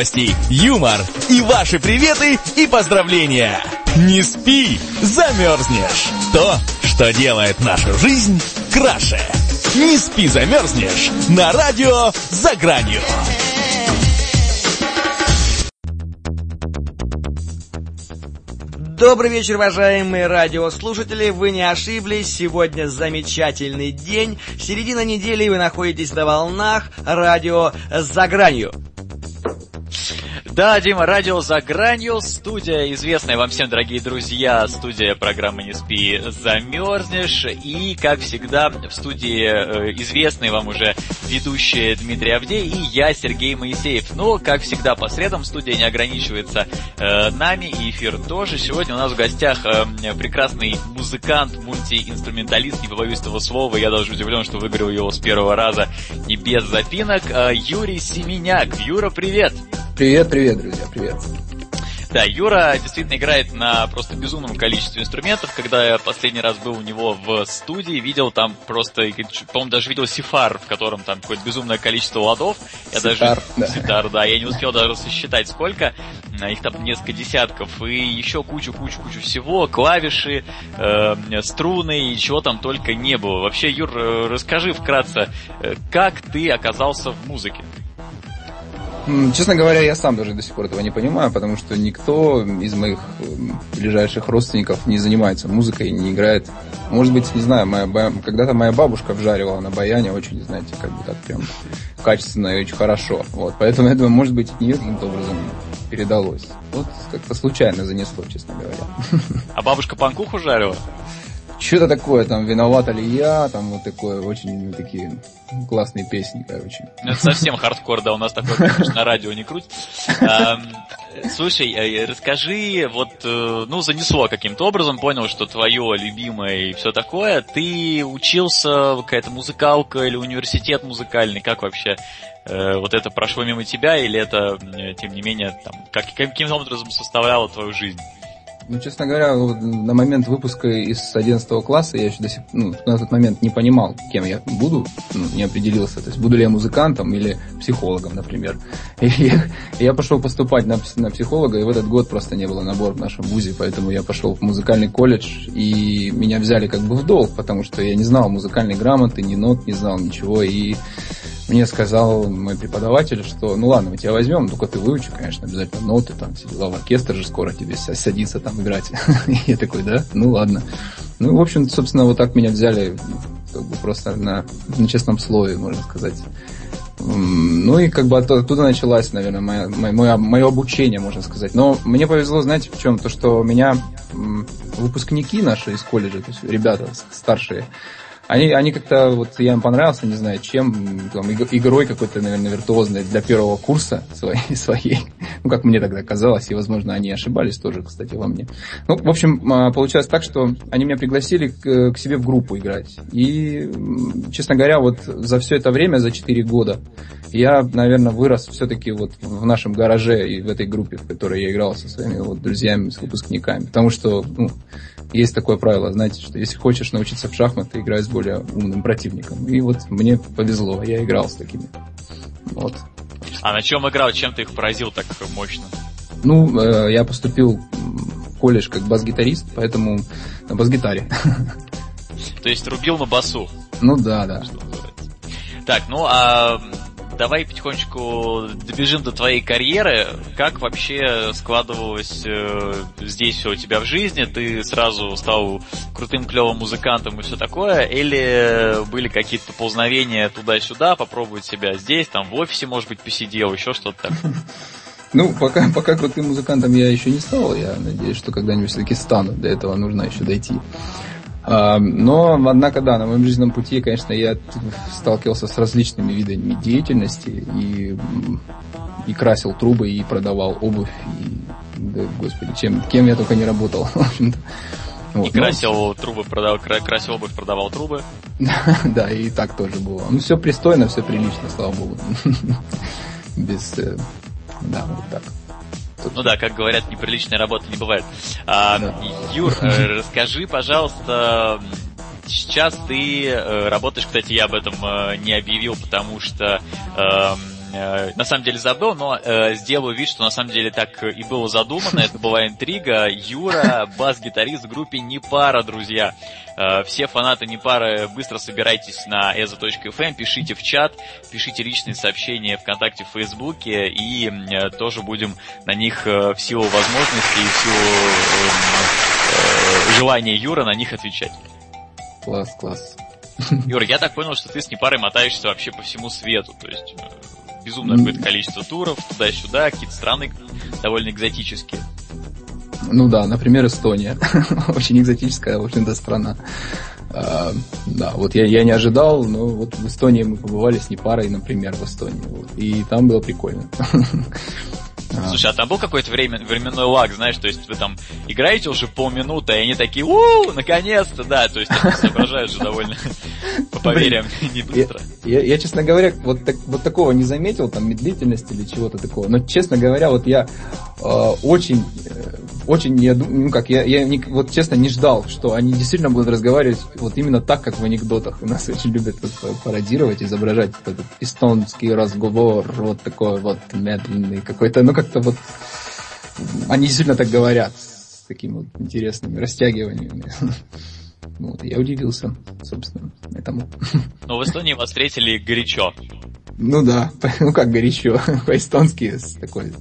новостей, юмор и ваши приветы и поздравления. Не спи, замерзнешь. То, что делает нашу жизнь краше. Не спи, замерзнешь на радио «За гранью». Добрый вечер, уважаемые радиослушатели. Вы не ошиблись. Сегодня замечательный день. Середина недели, и вы находитесь на волнах радио «За гранью». Да, Дима, радио за гранью, студия известная вам всем, дорогие друзья, студия программы «Не спи, замерзнешь». И, как всегда, в студии э, известный вам уже ведущий Дмитрий Авдей и я, Сергей Моисеев. Но, как всегда, по средам студия не ограничивается э, нами, и эфир тоже. Сегодня у нас в гостях э, прекрасный музыкант, мультиинструменталист, не побоюсь этого слова, я даже удивлен, что выиграл его с первого раза и без запинок, э, Юрий Семеняк. Юра, привет! Привет, привет, друзья, привет. Да, Юра действительно играет на просто безумном количестве инструментов. Когда я последний раз был у него в студии, видел там просто, по-моему, даже видел сифар, в котором там какое-то безумное количество ладов. Я ситар, даже... Да. Ситар, да. Я не успел даже сосчитать сколько. Их там несколько десятков. И еще кучу-кучу-кучу всего. Клавиши, э, струны и чего там только не было. Вообще, Юр, э, расскажи вкратце, э, как ты оказался в музыке? Честно говоря, я сам даже до сих пор этого не понимаю, потому что никто из моих эм, ближайших родственников не занимается музыкой, не играет. Может быть, не знаю, моя, когда-то моя бабушка вжаривала на баяне очень, знаете, как бы так прям качественно и очень хорошо. Вот, поэтому я думаю, может быть, нее каким-то образом передалось. Вот как-то случайно занесло, честно говоря. А бабушка панкуху жарила? Что-то такое, там, виновата ли я, там, вот такое, очень такие классные песни, короче. Ну, это совсем хардкор, да, у нас такое, конечно, на радио не круть. Слушай, э, расскажи, вот, э, ну, занесло каким-то образом, понял, что твое любимое и все такое, ты учился, какая-то музыкалка или университет музыкальный, как вообще э, вот это прошло мимо тебя, или это, тем не менее, там, как, каким-то образом составляло твою жизнь? Ну, честно говоря, на момент выпуска из 11 класса я еще до сих ну, на тот момент не понимал, кем я буду, ну, не определился. То есть буду ли я музыкантом или психологом, например. И я, я пошел поступать на, на психолога, и в этот год просто не было набора в нашем вузе, поэтому я пошел в музыкальный колледж, и меня взяли как бы в долг, потому что я не знал музыкальной грамоты, ни нот, не знал ничего, и мне сказал мой преподаватель, что ну ладно, мы тебя возьмем, только ты выучи, конечно, обязательно ноты, там, все дела, в оркестр же скоро тебе садиться там играть. Я такой, да, ну ладно. Ну, в общем, собственно, вот так меня взяли как бы просто на, на честном слове, можно сказать. Ну и как бы оттуда началась, наверное, моя, мое, мое обучение, можно сказать. Но мне повезло, знаете, в чем? То, что меня выпускники наши из колледжа, то есть ребята старшие, они, они как-то, вот я им понравился, не знаю, чем, там, игрой какой-то, наверное, виртуозной для первого курса своей, своей. Ну, как мне тогда казалось, и, возможно, они ошибались тоже, кстати, во мне. Ну, в общем, а, получилось так, что они меня пригласили к, к себе в группу играть. И, честно говоря, вот за все это время, за 4 года, я, наверное, вырос все-таки вот в нашем гараже и в этой группе, в которой я играл со своими вот друзьями, с выпускниками. Потому что, ну, есть такое правило, знаете, что если хочешь научиться в шахматы, играй с более умным противником. И вот мне повезло, я играл с такими. Вот. А на чем играл? Чем ты их поразил так мощно? Ну, э, я поступил в колледж как бас-гитарист, поэтому на бас-гитаре. То есть рубил на басу? Ну да, да. Так, ну а давай потихонечку добежим до твоей карьеры. Как вообще складывалось э, здесь все у тебя в жизни? Ты сразу стал крутым, клевым музыкантом и все такое? Или были какие-то познавения туда-сюда, попробовать себя здесь, там в офисе, может быть, посидел, еще что-то такое? Ну, пока, пока крутым музыкантом я еще не стал. Я надеюсь, что когда-нибудь все-таки стану. Для этого нужно еще дойти. А, но, однако, да, на моем жизненном пути, конечно, я сталкивался с различными видами деятельности и, и красил трубы, и продавал обувь, и, да, господи, чем, кем я только не работал. Вот, и красил но... трубы, продавал, красил обувь, продавал трубы. да, и так тоже было. Ну, все пристойно, все прилично, слава богу. Без... Э, да, вот так. Ну да, как говорят, неприличной работы не бывает. А. Юр, э, расскажи, пожалуйста, сейчас ты э, работаешь, кстати, я об этом э, не объявил, потому что эм, э, на самом деле забыл, но э, сделаю вид, что на самом деле так и было задумано. Это была интрига. Юра, бас-гитарист в группе Непара, друзья. Э, все фанаты Непары, быстро собирайтесь на eza.fm, пишите в чат, пишите личные сообщения ВКонтакте, в Фейсбуке, и э, тоже будем на них э, в силу возможностей и в силу э, желания Юра на них отвечать. Класс, класс. Юр, я так понял, что ты с Непарой мотаешься вообще по всему свету, то есть безумное какое-то количество туров, туда-сюда, какие-то страны довольно экзотические. Ну да, например, Эстония. Очень экзотическая, в общем-то, страна. А, да, вот я, я не ожидал, но вот в Эстонии мы побывали с Непарой, например, в Эстонии. Вот, и там было прикольно. Слушай, а там был какой-то время, временной лаг, знаешь, то есть вы там играете уже полминуты, и они такие, у наконец-то, да, то есть они соображают же довольно, по поверьям, не быстро. Я, честно говоря, вот, вот такого не заметил, там, медлительности или чего-то такого, но, честно говоря, вот я э, очень, э, очень, я, ну как, я, я вот честно не ждал, что они действительно будут разговаривать вот именно так, как в анекдотах. У нас очень любят пародировать, изображать этот эстонский разговор, вот такой вот медленный какой-то, ну как-то вот они действительно так говорят с такими вот интересными растягиваниями. Вот, я удивился, собственно, этому. Но в Эстонии вас встретили горячо. Ну да, ну как горячо, по-эстонски такой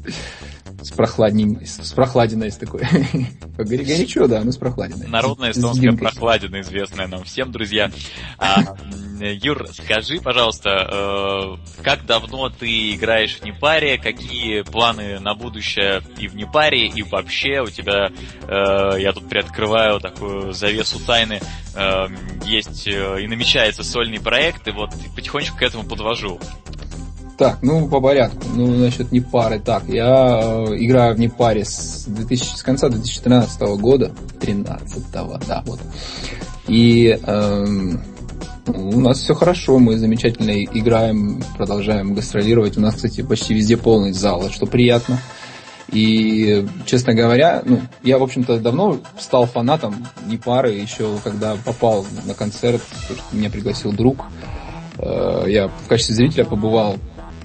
с прохладней, с прохладиной с такой. Горячо, да, но с прохладиной. Народная эстонская прохладина, известная нам всем, друзья. А, Юр, скажи, пожалуйста, э, как давно ты играешь в Непаре, какие планы на будущее и в Непаре, и вообще у тебя, э, я тут приоткрываю такую завесу тайны, э, есть и намечается сольный проект, и вот потихонечку к этому подвожу. Так, ну по порядку. Ну, насчет Непары. Так, я э, играю в Непаре с, 2000, с конца 2013 года. 13 да, вот. И эм, у нас все хорошо, мы замечательно играем, продолжаем гастролировать. У нас, кстати, почти везде полный зал, что приятно. И, честно говоря, ну, я, в общем-то, давно стал фанатом Непары, еще когда попал на концерт, меня пригласил друг. Э, я в качестве зрителя побывал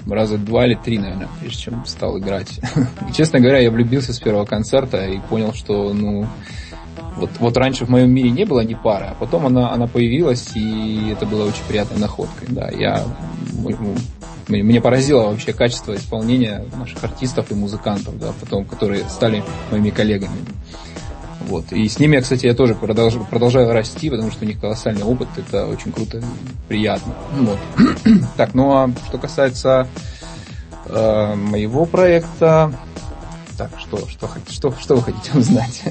раза два или три, наверное, прежде чем стал играть. Честно говоря, я влюбился с первого концерта и понял, что, ну, вот, вот раньше в моем мире не было ни пары, а потом она, она появилась, и это было очень приятной находкой. Да, я, мне поразило вообще качество исполнения наших артистов и музыкантов, да, потом, которые стали моими коллегами. Вот. И с ними, кстати, я тоже продолжаю, продолжаю расти, потому что у них колоссальный опыт, это очень круто, приятно. Вот. так, ну а что касается э, моего проекта, так, что, что, что, что вы хотите узнать?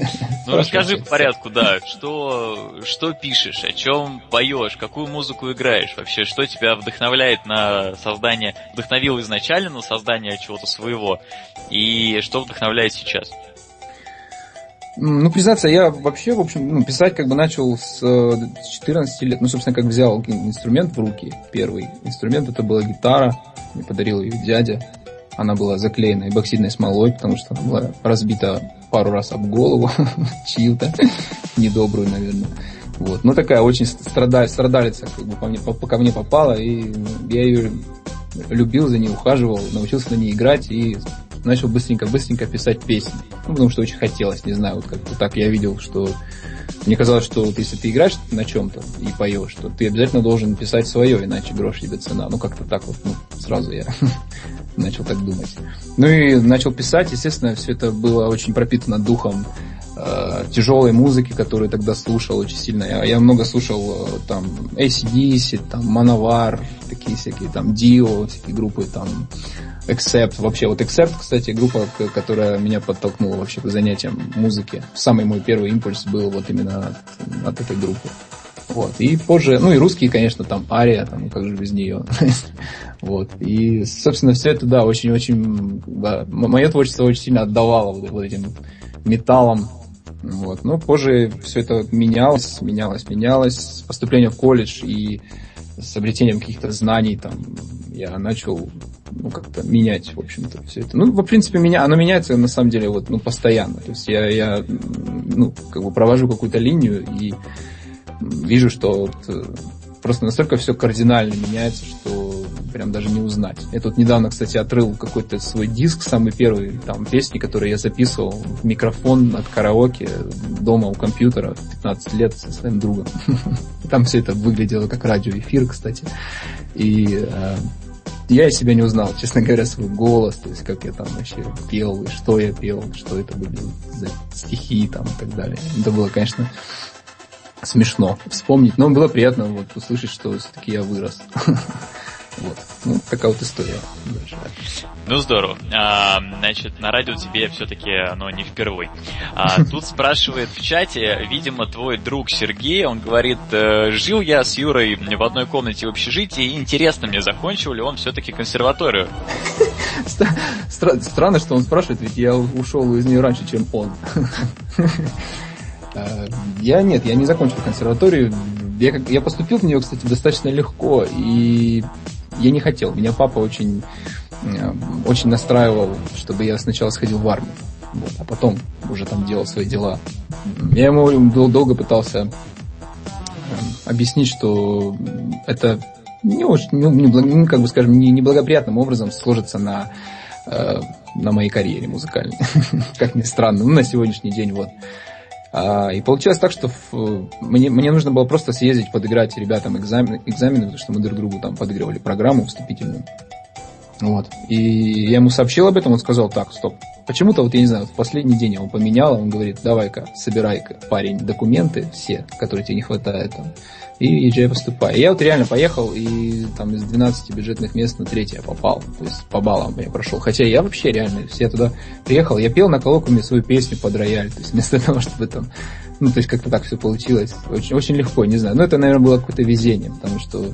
Ну, расскажи по порядку, да. Что, что пишешь, о чем поешь, какую музыку играешь вообще, что тебя вдохновляет на создание, вдохновил изначально на создание чего-то своего, и что вдохновляет сейчас? Ну, признаться, я вообще, в общем, ну, писать как бы начал с 14 лет. Ну, собственно, как взял инструмент в руки, первый инструмент, это была гитара, мне подарил ее дядя. Она была заклеена эбоксидной смолой, потому что она была разбита пару раз об голову, чью-то, недобрую, наверное. Вот. Но такая очень страдаль, страдалица как бы по мне, по, ко мне попала, и я ее любил за ней, ухаживал, научился на ней играть, и начал быстренько-быстренько писать песни. Ну, потому что очень хотелось, не знаю, вот как-то так я видел, что мне казалось, что вот если ты играешь на чем-то и поешь, то ты обязательно должен писать свое, иначе грош тебе цена. Ну, как-то так вот, ну, сразу я начал так думать. Ну и начал писать, естественно, все это было очень пропитано духом э, тяжелой музыки, которую тогда слушал очень сильно. Я, я много слушал э, там ACDC, там Manovar, такие всякие там Dio, всякие группы там Accept. Вообще, вот Accept, кстати, группа, которая меня подтолкнула вообще к занятиям музыки. Самый мой первый импульс был вот именно от, от этой группы. Вот. И позже, ну и русские, конечно, там Ария, там, как же без нее. вот. И, собственно, все это, да, очень-очень, да, мое творчество очень сильно отдавало вот этим металлом. Вот. Но позже все это менялось, менялось, менялось. С поступлением в колледж и с обретением каких-то знаний там я начал ну, как-то менять, в общем-то, все это. Ну, в принципе, меня, оно меняется на самом деле вот, ну, постоянно. То есть я, я ну, как бы провожу какую-то линию и вижу, что вот, э, просто настолько все кардинально меняется, что прям даже не узнать. Я тут недавно, кстати, отрыл какой-то свой диск, самый первый, там, песни, которые я записывал в микрофон от караоке дома у компьютера 15 лет со своим другом. Там все это выглядело как радиоэфир, кстати. И э, я себя не узнал, честно говоря, свой голос, то есть как я там вообще пел, и что я пел, что это были за стихи там и так далее. Это было, конечно, смешно вспомнить, но было приятно вот услышать, что все-таки я вырос. Вот. Ну, такая вот история. Ну, здорово. А, значит, на радио тебе все-таки оно не впервой. А, тут спрашивает в чате, видимо, твой друг Сергей, он говорит, «Э, жил я с Юрой в одной комнате в общежитии, и интересно мне, закончил ли он все-таки консерваторию? Странно, что он спрашивает, ведь я ушел из нее раньше, чем он. А, я нет, я не закончил консерваторию. Я, я поступил в нее, кстати, достаточно легко, и я не хотел. Меня папа очень, очень настраивал, чтобы я сначала сходил в армию, вот, а потом уже там делал свои дела. Я ему долго пытался э, объяснить, что это не очень, не, не, как бы скажем, не, неблагоприятным образом сложится на, э, на моей карьере музыкальной. как ни странно. Ну, на сегодняшний день вот. А, и получилось так, что мне, мне нужно было просто съездить, подыграть ребятам экзамен, экзамены, потому что мы друг другу там подыгрывали программу вступительную. Вот. И я ему сообщил об этом, он сказал, так, стоп. Почему-то, вот я не знаю, в последний день его поменял, он говорит, давай-ка, собирай-ка, парень, документы все, которые тебе не хватает там, и езжай поступай. И я вот реально поехал, и там из 12 бюджетных мест на третье попал. То есть по баллам я прошел. Хотя я вообще реально, я туда приехал, я пел на коллоквиуме свою песню под рояль. То есть вместо того, чтобы там ну, то есть как-то так все получилось. Очень, очень легко, не знаю. Но это, наверное, было какое-то везение, потому что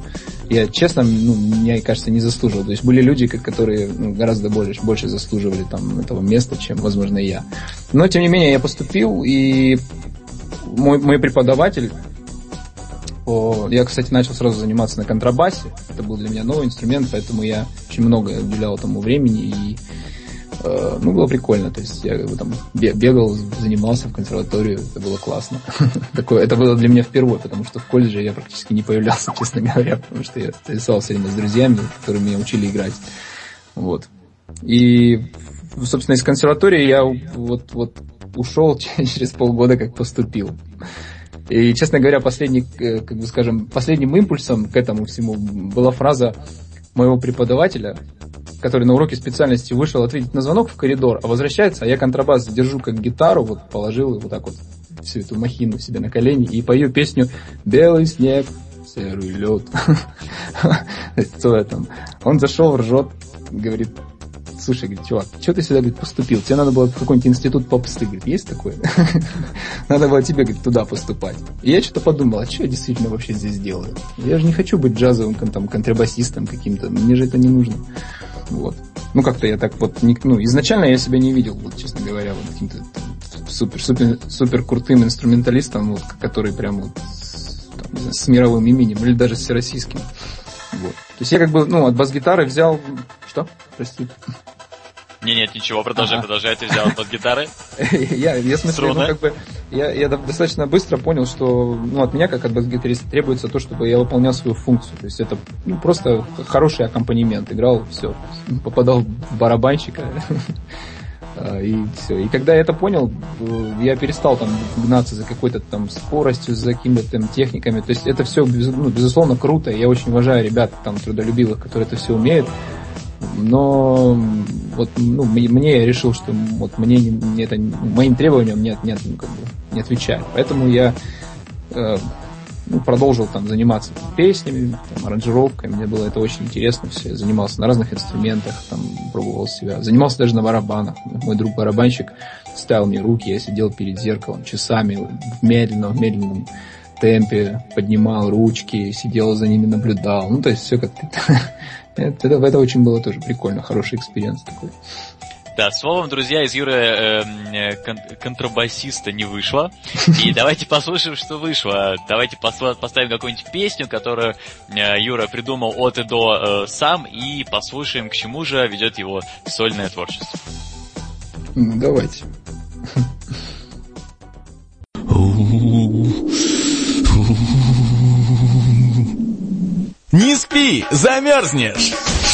я, честно, ну, мне кажется, не заслуживал. То есть были люди, которые ну, гораздо больше, больше заслуживали там этого места, чем, возможно, я. Но, тем не менее, я поступил, и мой, мой преподаватель, я, кстати, начал сразу заниматься на контрабасе. Это был для меня новый инструмент, поэтому я очень много уделял этому времени и э, ну, было прикольно. То есть я там бегал, занимался в консерваторию, это было классно. Такое, это было для меня впервые, потому что в колледже я практически не появлялся, честно говоря, потому что я рисовал все время с друзьями, которые меня учили играть. Вот. И, собственно, из консерватории я вот, вот ушел через полгода, как поступил. И, честно говоря, последний, э, как бы скажем, последним импульсом к этому всему была фраза моего преподавателя, который на уроке специальности вышел ответить на звонок в коридор, а возвращается, а я контрабас держу как гитару, вот положил вот так вот всю эту махину себе на колени и пою песню «Белый снег, серый лед». Что это? Он зашел, ржет, говорит, слушай, говорит, чувак, что ты сюда, говорит, поступил? Тебе надо было в какой-нибудь институт попсты, говорит, есть такое? Надо было тебе, говорит, туда поступать. И я что-то подумал, а что я действительно вообще здесь делаю? Я же не хочу быть джазовым там, контрабасистом каким-то, мне же это не нужно. Вот. Ну, как-то я так вот, ну, изначально я себя не видел, вот, честно говоря, вот каким-то супер, супер, супер крутым инструменталистом, вот, который прям вот там, с мировым именем, или даже с всероссийским. Вот. То есть я как бы, ну, от бас-гитары взял... Что? Прости. Не, нет, ничего, продолжай, ага. продолжай, ты взял под гитары. я, я, смысле, ну, как бы, я, я достаточно быстро понял, что ну, от меня, как от бас-гитариста, требуется то, чтобы я выполнял свою функцию. То есть это ну, просто хороший аккомпанемент. Играл, все, попадал в барабанщика. А, и все. И когда я это понял, э, я перестал там гнаться за какой-то там скоростью, за какими-то там техниками. То есть это все, ну, безусловно, круто. Я очень уважаю ребят там трудолюбивых, которые это все умеют. Но вот ну, мне я решил, что вот мне не, это моим требованиям нет, нет, ну, как бы, не отвечает. Поэтому я э, ну, продолжил там заниматься песнями, там, аранжировкой. Мне было это очень интересно все. Я занимался на разных инструментах, там пробовал себя. Занимался даже на барабанах. Мой друг барабанщик ставил мне руки, я сидел перед зеркалом часами в медленном, в медленном темпе, поднимал ручки, сидел за ними, наблюдал. Ну, то есть все как-то это, это очень было тоже прикольно, хороший experience такой. Да, словом, друзья, из Юры э, э кон- контрабасиста не вышло. И давайте послушаем, что вышло. Давайте посла- поставим какую-нибудь песню, которую э, Юра придумал от и до э, сам, и послушаем, к чему же ведет его сольное творчество. Ну, давайте. Не спи, замерзнешь.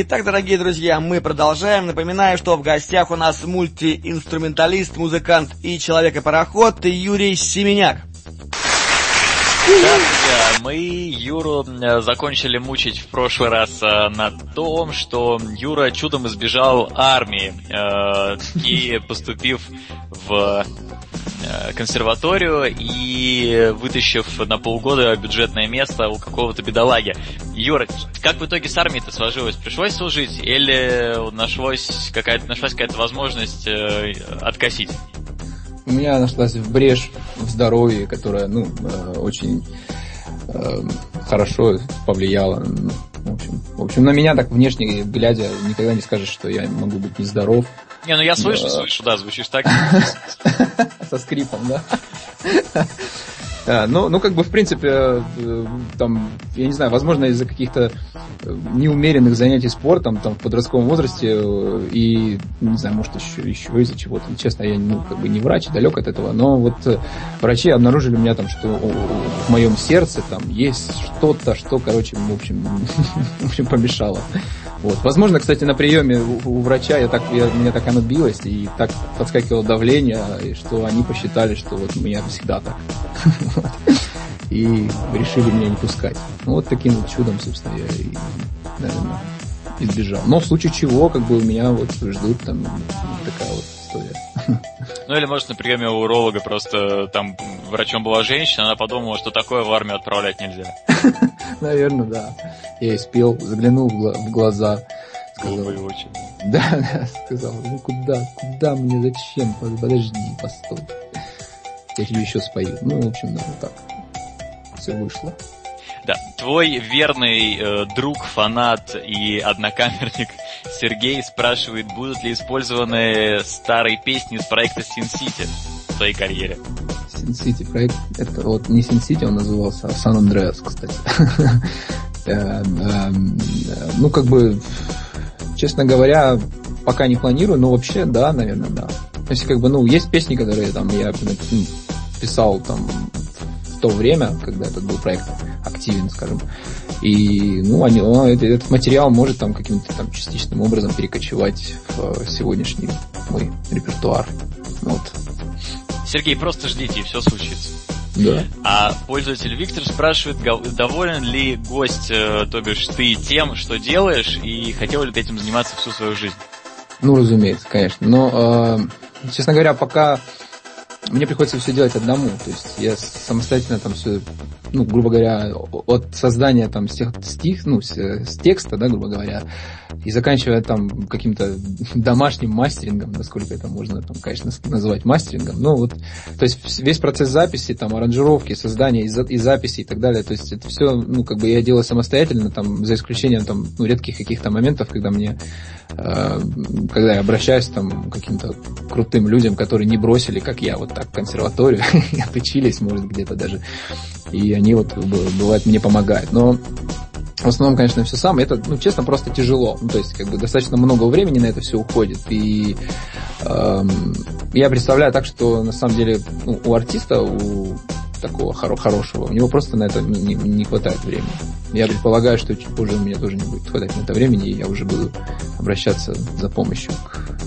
Итак, дорогие друзья, мы продолжаем. Напоминаю, что в гостях у нас мультиинструменталист, музыкант и человек-пароход Юрий Семеняк. Да, мы Юру э, закончили мучить в прошлый раз э, на том, что Юра чудом избежал армии э, и поступив в консерваторию и вытащив на полгода бюджетное место у какого-то бедолаги. Юра, как в итоге с армией-то сложилось? Пришлось служить или нашлось какая-то, нашлась какая-то возможность откосить? У меня нашлась в брешь в здоровье, которая, ну, э, очень э, хорошо повлияла. В общем, в общем, на меня так внешне глядя никогда не скажешь, что я могу быть нездоров. Не, ну я слышу, да. слышу, да, звучишь так. Со скрипом, да? А, ну, ну, как бы, в принципе, э, там, я не знаю, возможно, из-за каких-то э, неумеренных занятий спортом, там, в подростковом возрасте, э, и, не знаю, может, еще, еще из-за чего-то. Честно, я, ну, как бы не врач, далек от этого, но вот врачи обнаружили у меня там, что в моем сердце там есть что-то, что, короче, в общем, в общем, помешало. Вот. Возможно, кстати, на приеме у, у врача я так, я, меня так оно билось, и так подскакивало давление, и что они посчитали, что вот у меня всегда так. И решили меня не пускать. Ну, вот таким вот чудом, собственно, я и, наверное, избежал. Но в случае чего, как бы у меня вот ждут там такая вот история. Ну или может на приеме у уролога просто там врачом была женщина, она подумала, что такое в армию отправлять нельзя. Наверное, да. Я испел, заглянул в глаза. Сказал, очень. Да, да, сказал, ну куда, куда мне, зачем, подожди, постой. Я тебе еще спою. Ну, в общем, да, вот так. Все вышло. Да, твой верный э, друг, фанат и однокамерник Сергей спрашивает, будут ли использованы старые песни из проекта Sin City в твоей карьере. Sin City проект, это вот не Sin City он назывался, а San Andreas, кстати. Э, э, ну, как бы, честно говоря, пока не планирую, но вообще, да, наверное, да. То есть, как бы, ну, есть песни, которые там я ну, писал там в то время, когда этот был проект активен, скажем. И, ну, они, он, этот материал может там каким-то там частичным образом перекочевать в сегодняшний мой репертуар. Вот. Сергей, просто ждите, и все случится. Да. А пользователь Виктор спрашивает, доволен ли гость, э, то бишь ты, тем, что делаешь, и хотел ли ты этим заниматься всю свою жизнь? Ну, разумеется, конечно. Но, э, честно говоря, пока мне приходится все делать одному. То есть я самостоятельно там все, ну, грубо говоря, от создания там стих, стих ну, с, с текста, да, грубо говоря, и заканчивая там каким-то домашним мастерингом, насколько это можно там, конечно, назвать мастерингом. Ну, вот, то есть весь процесс записи, там, аранжировки, создания и, за, и записи и так далее, то есть это все, ну, как бы я делаю самостоятельно, там, за исключением там, ну, редких каких-то моментов, когда мне Э, когда я обращаюсь там, к каким-то крутым людям, которые не бросили, как я, вот так консерваторию, отучились, может, где-то даже, и они вот, бывает, мне помогают. Но в основном, конечно, все сам. Это, ну, честно, просто тяжело. Ну, то есть, как бы достаточно много времени на это все уходит. И эм, я представляю так, что на самом деле ну, у артиста, у такого хоро- хорошего, у него просто на это не, не хватает времени. Я предполагаю, что чуть позже у меня тоже не будет хватать на это времени, и я уже буду обращаться за помощью к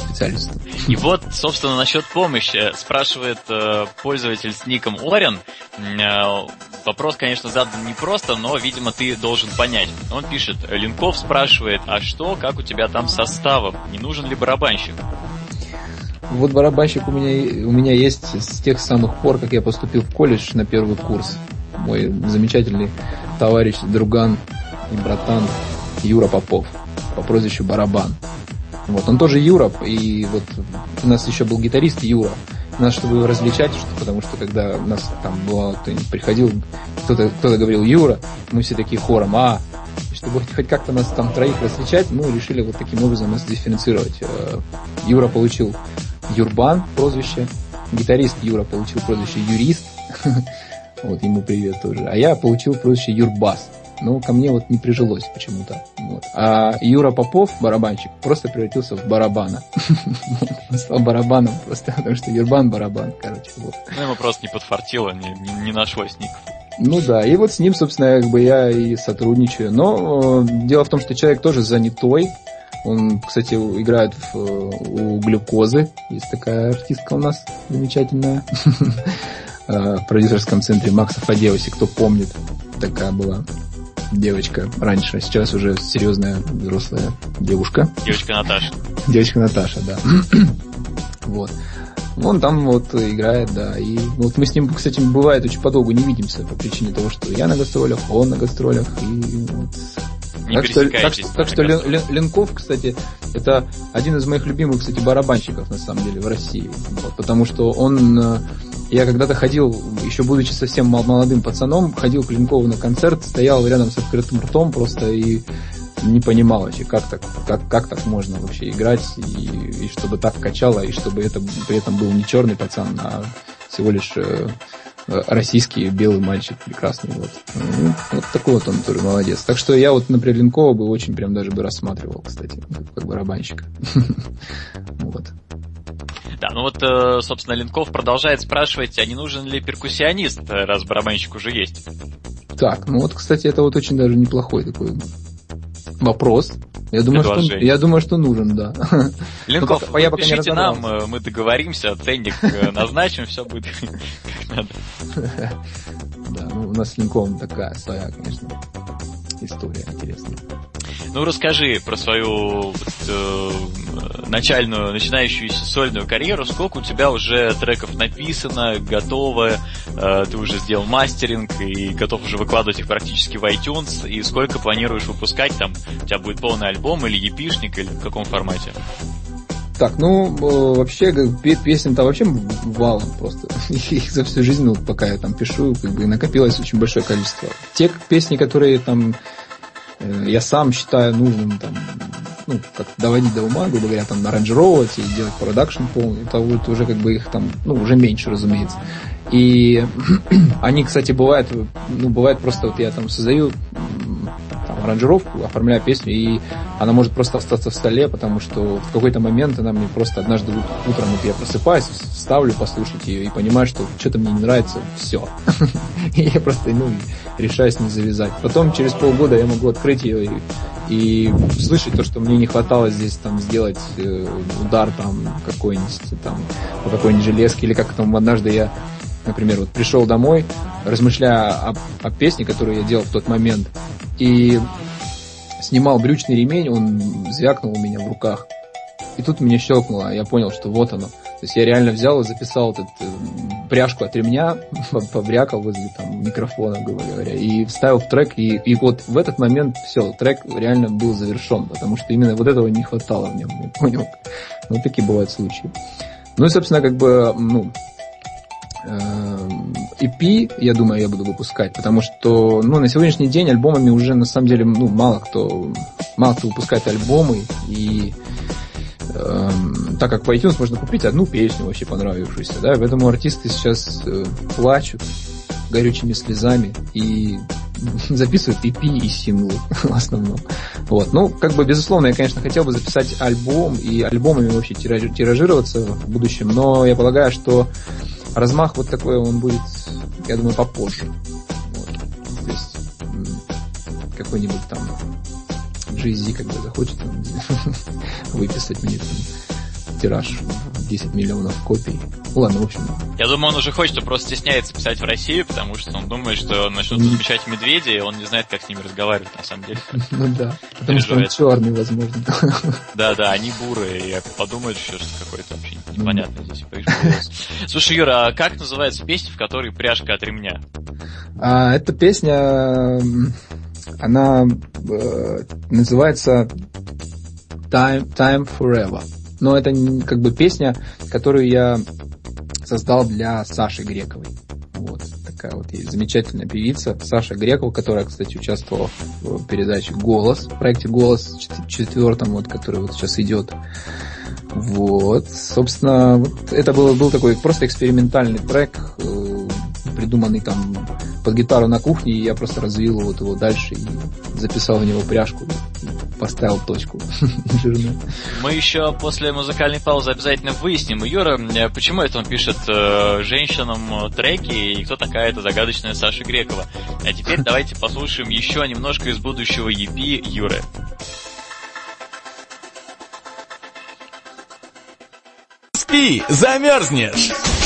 специалисту. И вот, собственно, насчет помощи спрашивает э, пользователь с ником Орен. Э, вопрос, конечно, задан непросто, но, видимо, ты должен понять. Он пишет, Линков спрашивает, а что, как у тебя там составом? Не нужен ли барабанщик? Вот барабанщик у меня, у меня есть с тех самых пор, как я поступил в колледж на первый курс. Мой замечательный товарищ, друган и братан Юра Попов по прозвищу Барабан. Вот, он тоже Юра, и вот у нас еще был гитарист Юра. нас, чтобы его различать, что, потому что когда нас там бывало, кто-нибудь приходил, кто-то кто говорил Юра, мы все такие хором, а, чтобы хоть как-то нас там троих различать, мы решили вот таким образом нас дифференцировать. Э, Юра получил Юрбан прозвище, гитарист Юра получил прозвище Юрист, вот ему привет тоже, а я получил прозвище Юрбас но ко мне вот не прижилось почему-то. Вот. А Юра Попов, барабанщик, просто превратился в барабана. Он стал барабаном просто, потому что Юрбан барабан, короче. Вот. Ну, ему просто не подфартило, не, не, не нашлось ник. Ну да, и вот с ним, собственно, как бы я и сотрудничаю. Но э, дело в том, что человек тоже занятой. Он, кстати, играет в, у глюкозы. Есть такая артистка у нас замечательная. Э, в продюсерском центре Макса Фадеуси, кто помнит, такая была девочка раньше, а сейчас уже серьезная взрослая девушка. Девочка Наташа. Девочка Наташа, да. вот. Он там вот играет, да. И вот мы с ним, кстати, бывает очень подолгу не видимся по причине того, что я на гастролях, он на гастролях. И вот не так что, так, так что Лен, Лен, Ленков, кстати, это один из моих любимых, кстати, барабанщиков, на самом деле, в России. Вот, потому что он э, я когда-то ходил, еще будучи совсем молодым пацаном, ходил к Ленкову на концерт, стоял рядом с открытым ртом просто и не понимал вообще, как так, как, как так можно вообще играть, и, и чтобы так качало, и чтобы это при этом был не черный пацан, а всего лишь э, российский белый мальчик прекрасный. Вот. Ну, вот такой вот он тоже молодец. Так что я вот, например, Ленкова бы очень прям даже бы рассматривал, кстати, как, как барабанщика. Вот. Да, ну вот, э, собственно, Ленков продолжает спрашивать, а не нужен ли перкуссионист, раз барабанщик уже есть? Так, ну вот, кстати, это вот очень даже неплохой такой вопрос. Я думаю, что, я думаю, что нужен, да. Ленков, пока, я пока пишите нам, э, мы договоримся, ценник назначим, все будет как надо. Да, ну у нас с Ленковым такая своя, конечно, история интересная. Ну, расскажи про свою э, начальную, начинающуюся сольную карьеру. Сколько у тебя уже треков написано, готово, э, ты уже сделал мастеринг и готов уже выкладывать их практически в iTunes, и сколько планируешь выпускать там? У тебя будет полный альбом или епишник, или в каком формате? Так, ну, э, вообще, песен-то вообще валом просто. Их за всю жизнь, ну, пока я там пишу, как бы накопилось очень большое количество. Те песни, которые там Э, я сам считаю нужным там, ну, как доводить до ума, грубо говоря, там, аранжировать и делать продакшн полный, это вот уже как бы их там, ну, уже меньше, разумеется. И они, кстати, бывают, ну, бывает просто, вот я там создаю там, аранжировку, оформляю песню, и она может просто остаться в столе, потому что в какой-то момент она мне просто однажды утром вот я просыпаюсь, ставлю послушать ее и понимаю, что что-то мне не нравится, все. И я просто, ну, решаю с ней завязать. Потом через полгода я могу открыть ее и, и слышать то, что мне не хватало здесь там сделать э, удар там какой-нибудь там по какой-нибудь железке или как там однажды я например, вот пришел домой, размышляя о, о песне, которую я делал в тот момент, и снимал брючный ремень, он звякнул у меня в руках. И тут меня щелкнуло, я понял, что вот оно. То есть я реально взял и записал этот э, пряжку от ремня, побрякал возле там микрофона, грубо говоря, и вставил в трек, и, и вот в этот момент все, трек реально был завершен, потому что именно вот этого не хватало в нем, я понял. Вот такие бывают случаи. Ну и, собственно, как бы, ну, EP, я думаю, я буду выпускать, потому что, ну, на сегодняшний день альбомами уже, на самом деле, ну, мало кто, мало кто выпускает альбомы, и э, так как в iTunes можно купить одну песню вообще понравившуюся, да, поэтому артисты сейчас э, плачут горючими слезами и записывают EP и синглы в основном. Вот. Ну, как бы, безусловно, я, конечно, хотел бы записать альбом и альбомами вообще тиражироваться в будущем, но я полагаю, что Размах вот такой, он будет, я думаю, попозже. Вот. То есть какой-нибудь там Jay-Z, когда захочет он, выписать мне там, тираж 10 миллионов копий. Ладно, в общем. Я думаю, он уже хочет, просто стесняется писать в Россию, потому что он думает, что начнут замечать медведи, и он не знает, как с ними разговаривать на самом деле. Ну да, потому что он черный, возможно. Да, да, они бурые, и подумают, что какой-то вообще непонятно здесь Слушай, Юра, а как называется песня, в которой пряжка от ремня? А, эта песня, она э, называется Time, Time Forever. Но это как бы песня, которую я создал для Саши Грековой. Вот такая вот есть замечательная певица Саша Грекова, которая, кстати, участвовала в передаче «Голос», в проекте «Голос» четвертом, вот, который вот сейчас идет. Вот, собственно, вот это был, был такой просто экспериментальный трек, э, придуманный там под гитару на кухне, и я просто развил вот его дальше и записал в него пряжку, поставил точку жирную. Мы еще после музыкальной паузы обязательно выясним Юра, э, почему это он пишет э, женщинам треки, и кто такая эта загадочная Саша Грекова. А теперь давайте послушаем еще немножко из будущего EP Юры. Спи, замерзнешь!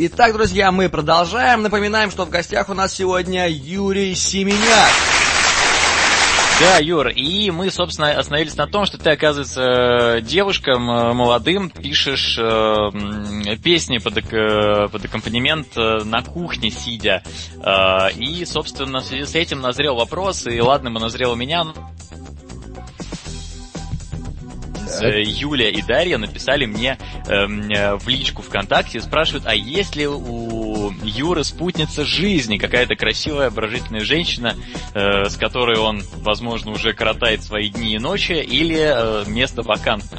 Итак, друзья, мы продолжаем. Напоминаем, что в гостях у нас сегодня Юрий Семеняк. Да, Юр, и мы, собственно, остановились на том, что ты, оказывается, девушкам э, молодым пишешь э, песни под, э, под аккомпанемент на кухне сидя. И, собственно, в связи с этим назрел вопрос, и ладно, мы назрел у меня, Э, Юля и Дарья написали мне эм, э, в личку ВКонтакте, спрашивают, а есть ли у Юры спутница жизни, какая-то красивая, обворожительная женщина, э, с которой он, возможно, уже коротает свои дни и ночи, или э, место вакантно?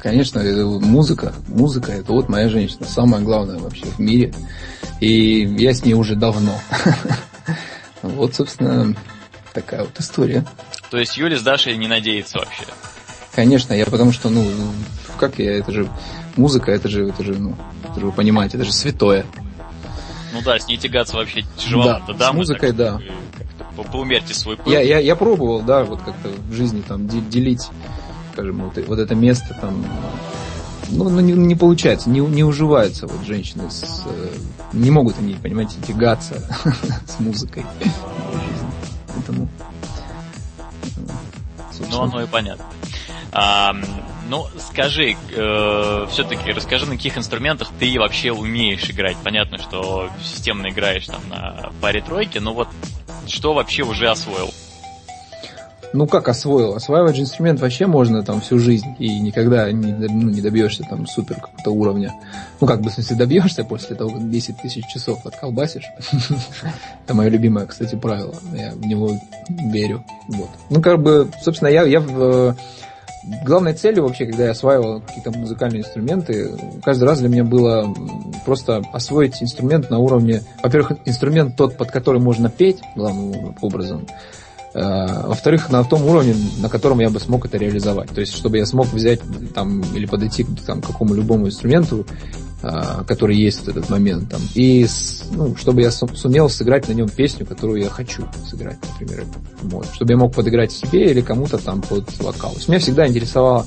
Конечно, это музыка. Музыка это вот моя женщина, самое главное вообще в мире. И я с ней уже давно. Вот, собственно, такая вот история. То есть Юля с Дашей не надеется вообще? Конечно, я потому что, ну, как я, это же музыка, это же, это же, ну, это же вы понимаете, это же святое. Ну да, с ней тягаться вообще тяжеловато, да? да с музыкой, так, да. По поумерьте свой пыл. Я, я, я пробовал, да, вот как-то в жизни там делить, скажем, вот, вот это место там, ну, ну не, не получается, не, не уживаются вот женщины с... Э, не могут они, понимаете, тягаться с музыкой в жизни. Поэтому... Ну, оно и понятно. А, ну, скажи, э, все-таки расскажи, на каких инструментах ты вообще умеешь играть. Понятно, что системно играешь там на паре тройки, но вот что вообще уже освоил? Ну как освоил? Осваивать же инструмент вообще можно там всю жизнь и никогда не, ну, не добьешься там супер какого-то уровня. Ну как бы, в смысле, добьешься после того, как 10 тысяч часов отколбасишь. Это мое любимое, кстати, правило. Я в него верю. Вот. Ну как бы, собственно, я, я в главной целью вообще, когда я осваивал какие-то музыкальные инструменты, каждый раз для меня было просто освоить инструмент на уровне, во-первых, инструмент тот, под который можно петь, главным образом, э, во-вторых, на том уровне, на котором я бы смог это реализовать. То есть, чтобы я смог взять там или подойти к там, какому любому инструменту а, который есть в этот момент. Там, и ну, чтобы я сумел сыграть на нем песню, которую я хочу сыграть, например, мой, чтобы я мог подыграть себе или кому-то там под вокал. То есть меня всегда интересовала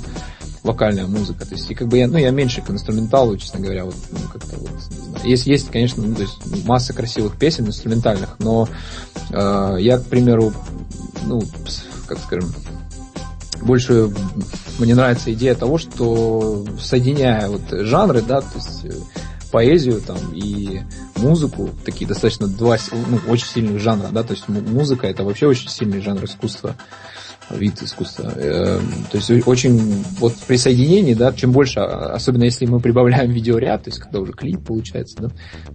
вокальная музыка. То есть, и как бы я, ну, я меньше к инструменталу, честно говоря, вот, ну, как-то вот, не знаю. Есть, есть, конечно, ну, то есть масса красивых песен инструментальных, но э, я, к примеру, ну, как скажем, больше мне нравится идея того, что соединяя вот жанры, да, то есть э, поэзию там и музыку, такие достаточно два ну, очень сильных жанра, да, то есть музыка это вообще очень сильный жанр искусства, вид искусства. Эм, то есть очень вот при соединении, да, чем больше, а, особенно если мы прибавляем видеоряд, то есть когда уже клип получается, да,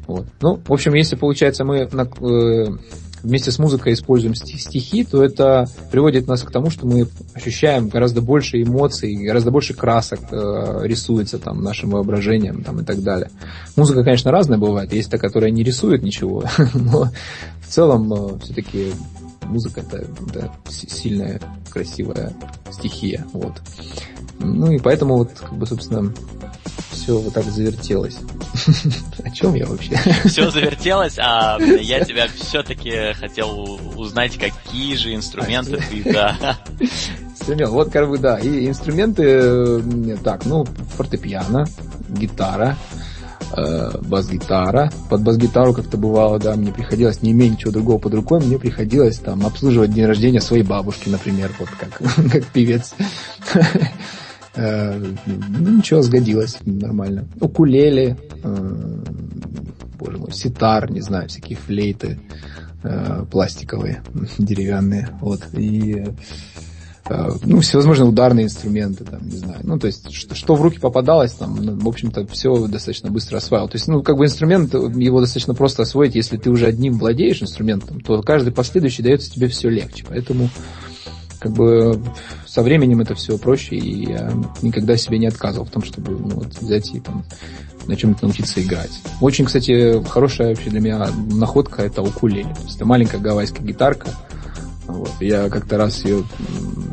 вот. Ну, в общем, если получается мы э, вместе с музыкой используем стихи, то это приводит нас к тому, что мы ощущаем гораздо больше эмоций, гораздо больше красок э, рисуется там нашим воображением там, и так далее. Музыка, конечно, разная бывает. Есть та, которая не рисует ничего, но в целом э, все-таки музыка это, это сильная, красивая стихия. Вот. Ну и поэтому вот, как бы, собственно, все вот так завертелось. О чем я вообще? Все завертелось, а я тебя все-таки хотел узнать, какие же инструменты ты, да. Инструмент, вот как бы, да, и инструменты, так, ну, фортепиано, гитара, э, бас-гитара. Под бас-гитару как-то бывало, да, мне приходилось, не имея ничего другого под рукой, мне приходилось там обслуживать день рождения своей бабушки, например, вот как, как певец. Э, ну, ничего, сгодилось нормально. Укулеле, э, боже мой, ситар, не знаю, всякие флейты э, пластиковые, деревянные. Вот. И ну, всевозможные ударные инструменты, там, не знаю. Ну, то есть, что, что в руки попадалось, там, ну, в общем-то, все достаточно быстро осваивал. То есть, ну, как бы инструмент, его достаточно просто освоить, если ты уже одним владеешь инструментом, то каждый последующий дается тебе все легче. Поэтому, как бы, со временем это все проще, и я никогда себе не отказывал в том, чтобы ну, вот, взять и там на чем-то научиться играть. Очень, кстати, хорошая вообще для меня находка это укулеле. То есть это маленькая гавайская гитарка. Вот. Я как-то раз ее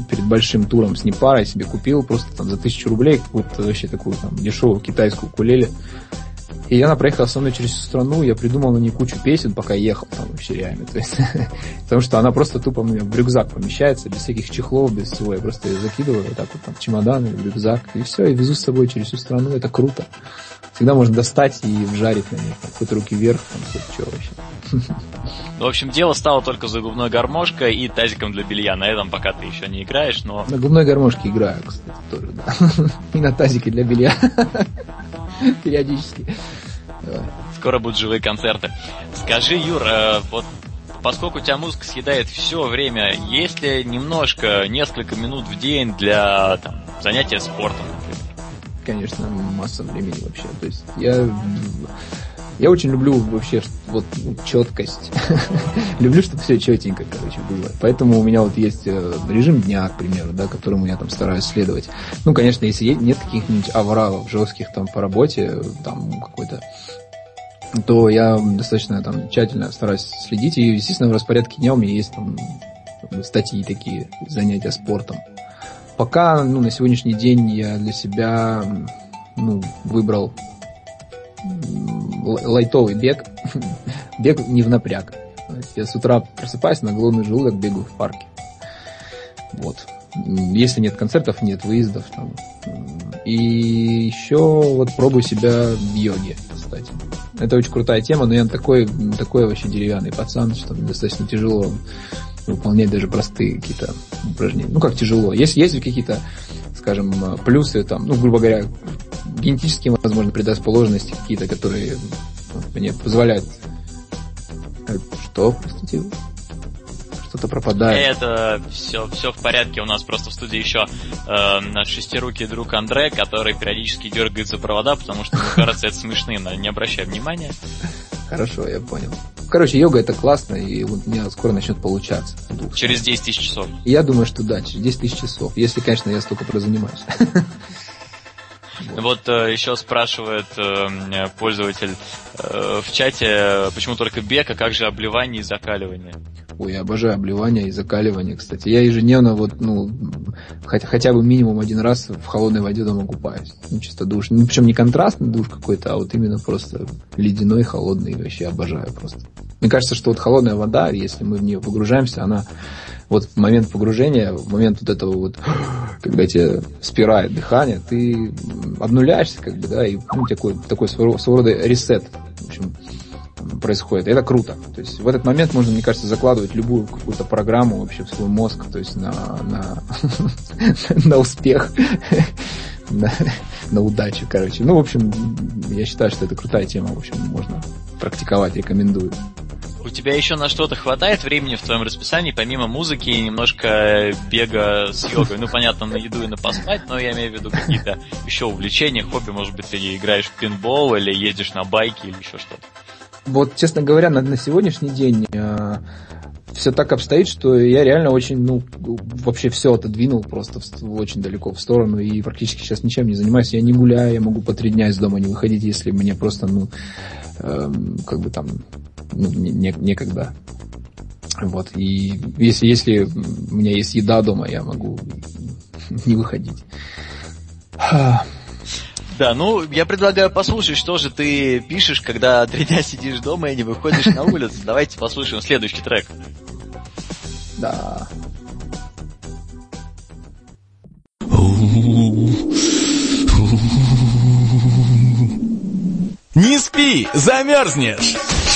перед большим туром с Непарой себе купил просто там за тысячу рублей какую-то вообще такую там дешевую китайскую укулеле. И она проехала со мной через всю страну, я придумал на ней кучу песен, пока ехал там вообще реально. То есть, потому что она просто тупо у меня в рюкзак помещается, без всяких чехлов, без всего. Я просто ее закидываю вот так вот там чемодан или рюкзак, и все, и везу с собой через всю страну. Это круто. Всегда можно достать и вжарить на ней. Хоть руки вверх, там, хоть что вообще. В общем, дело стало только за губной гармошкой и тазиком для белья. На этом пока ты еще не играешь, но... На губной гармошке играю, кстати, тоже, да. И на тазике для белья. Периодически. Скоро будут живые концерты. Скажи, Юр, э, вот поскольку у тебя музыка съедает все время, есть ли немножко, несколько минут в день для там, занятия спортом, Конечно, масса времени вообще. То есть я я очень люблю вообще вот четкость. люблю, чтобы все четенько, короче, было. Поэтому у меня вот есть э, режим дня, к примеру, да, которому я там стараюсь следовать. Ну, конечно, если нет каких-нибудь авралов жестких там по работе, там какой-то то я достаточно там тщательно стараюсь следить. И, естественно, в распорядке дня у меня есть там статьи такие, занятия спортом. Пока, ну, на сегодняшний день я для себя ну, выбрал лайтовый бег, бег не в напряг. Я с утра просыпаюсь, на голодный желудок бегаю в парке. Вот. Если нет концертов, нет выездов. Там. И еще вот пробую себя в йоге, кстати. Это очень крутая тема, но я такой, такой вообще деревянный пацан, что достаточно тяжело выполнять даже простые какие-то упражнения. Ну, как тяжело. Есть, есть какие-то, скажем, плюсы, там, ну, грубо говоря, генетические, возможно, предрасположенности какие-то, которые мне позволяют... Э, что, простите? Что-то пропадает. Это все, все в порядке. У нас просто в студии еще э, наш шестирукий друг Андре, который периодически дергает за провода, потому что, мне кажется, это смешным. Не обращай внимания. Хорошо, я понял. Короче, йога это классно, и вот у меня скоро начнет получаться. Через 10 тысяч часов. Я думаю, что да, через 10 тысяч часов. Если, конечно, я столько прозанимаюсь. Вот э, еще спрашивает э, пользователь э, в чате, почему только бег, а как же обливание и закаливание? Ой, я обожаю обливание и закаливание, кстати. Я ежедневно вот, ну, хотя, хотя бы минимум один раз в холодной воде дома купаюсь. Ну, чисто душ. Ну, причем не контрастный душ какой-то, а вот именно просто ледяной, холодный. Вообще обожаю просто. Мне кажется, что вот холодная вода, если мы в нее погружаемся, она вот в момент погружения, в момент вот этого вот, когда тебе спирает дыхание, ты обнуляешься, как бы, да, и ну, такой, такой своего, своего рода ресет, в общем, происходит. Это круто. То есть в этот момент можно, мне кажется, закладывать любую какую-то программу вообще в свой мозг, то есть на, на, на успех, на, на удачу, короче. Ну, в общем, я считаю, что это крутая тема, в общем, можно практиковать, рекомендую. У тебя еще на что-то хватает времени в твоем расписании, помимо музыки и немножко бега с йогой? Ну, понятно, на еду и на поспать, но я имею в виду какие-то еще увлечения, хобби, может быть, ты играешь в пинбол или едешь на байке или еще что-то. Вот, честно говоря, на, на сегодняшний день э, все так обстоит, что я реально очень, ну, вообще все отодвинул просто в, очень далеко в сторону и практически сейчас ничем не занимаюсь. Я не гуляю, я могу по три дня из дома не выходить, если мне просто, ну, э, как бы там ну, не, некогда. Вот. И если, если у меня есть еда дома, я могу не выходить. Да, ну, я предлагаю послушать, что же ты пишешь, когда три дня сидишь дома и не выходишь на улицу. Давайте послушаем следующий трек. Да. Не спи, замерзнешь.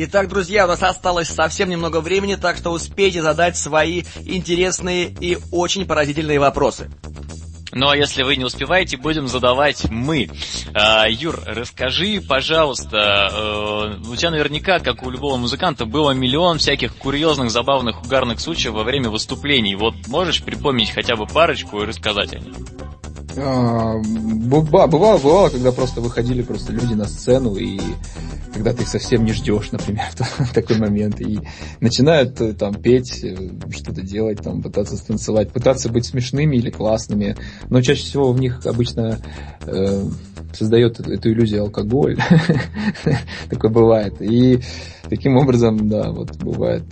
Итак, друзья, у нас осталось совсем немного времени, так что успейте задать свои интересные и очень поразительные вопросы. Ну а если вы не успеваете, будем задавать мы. А, Юр, расскажи, пожалуйста, э, у тебя наверняка, как у любого музыканта, было миллион всяких курьезных, забавных, угарных случаев во время выступлений. Вот можешь припомнить хотя бы парочку и рассказать о них? А, бывало, бывало, когда просто выходили просто люди на сцену и когда ты их совсем не ждешь, например, в такой момент, и начинают э, там петь, э, что-то делать, там пытаться станцевать, пытаться быть смешными или классными, но чаще всего в них обычно э, создает эту иллюзию алкоголь, такое бывает, и таким образом, да, вот бывает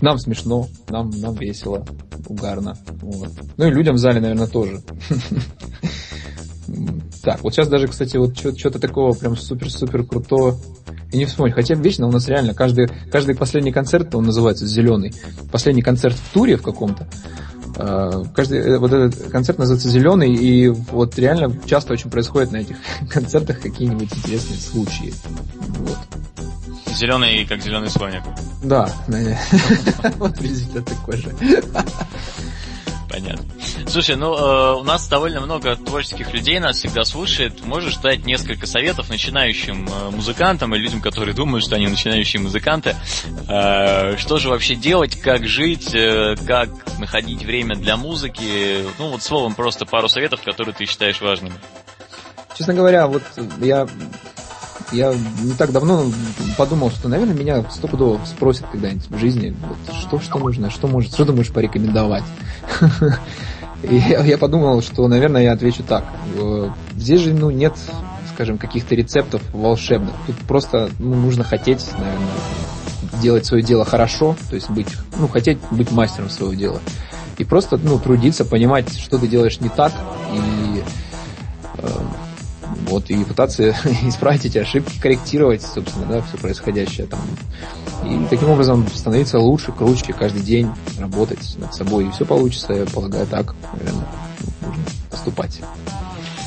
нам смешно, нам, нам весело, угарно. Вот. Ну и людям в зале, наверное, тоже. Так, вот сейчас даже, кстати, вот что-то такого прям супер-супер крутого и не вспомнить. Хотя вечно у нас реально каждый, каждый последний концерт, он называется «Зеленый». Последний концерт в туре в каком-то, а, каждый э, вот этот концерт называется зеленый, и вот реально часто очень происходит на этих концертах какие-нибудь интересные случаи. Вот. Зеленый, как зеленый слоник. Да, вот приблизительно такой же. Понятно. Слушай, ну э, у нас довольно много творческих людей нас всегда слушает. Можешь дать несколько советов начинающим э, музыкантам и людям, которые думают, что они начинающие музыканты. Э, что же вообще делать, как жить, э, как находить время для музыки? Ну вот словом просто пару советов, которые ты считаешь важными. Честно говоря, вот я я не так давно подумал, что, наверное, меня стопудово спросят когда-нибудь в жизни, вот, что, что нужно, что может, что ты можешь порекомендовать. И я подумал, что, наверное, я отвечу так. Э, здесь же, ну, нет, скажем, каких-то рецептов волшебных. Тут просто ну, нужно хотеть, наверное, делать свое дело хорошо, то есть быть, ну, хотеть быть мастером своего дела. И просто, ну, трудиться, понимать, что ты делаешь не так, и э, вот, и пытаться исправить эти ошибки, корректировать, собственно, да, все происходящее там. И таким образом становиться лучше, круче каждый день, работать над собой. И все получится, я полагаю, так, наверное, нужно поступать.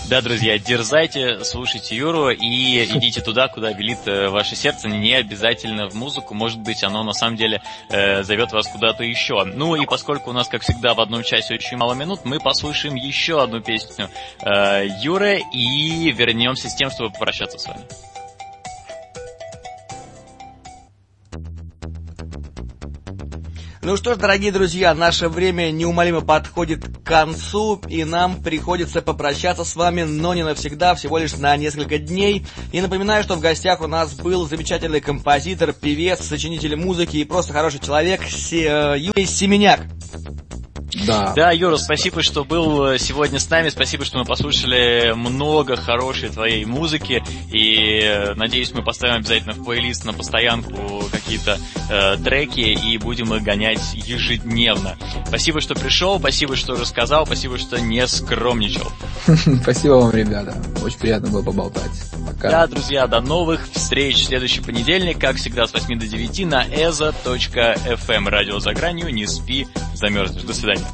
Да, друзья, дерзайте, слушайте Юру и идите туда, куда велит э, ваше сердце, не обязательно в музыку, может быть, оно на самом деле э, зовет вас куда-то еще. Ну и поскольку у нас, как всегда, в одном часе очень мало минут, мы послушаем еще одну песню э, Юры и вернемся с тем, чтобы попрощаться с вами. Ну что ж, дорогие друзья, наше время неумолимо подходит к концу, и нам приходится попрощаться с вами, но не навсегда, всего лишь на несколько дней. И напоминаю, что в гостях у нас был замечательный композитор, певец, сочинитель музыки и просто хороший человек э, Юрий Семеняк. Да. Да, Юра, спасибо, что был э, сегодня с нами. Спасибо, что мы послушали много хорошей твоей музыки. И э, надеюсь, мы поставим обязательно в плейлист на постоянку какие-то э, треки и будем их гонять ежедневно. Спасибо, что пришел, спасибо, что рассказал, спасибо, что не скромничал. Спасибо вам, ребята. Очень приятно было поболтать. Пока. Да, друзья, до новых встреч в следующий понедельник, как всегда, с 8 до 9 на eza.fm. Радио за гранью, не спи, замерзнешь. До свидания.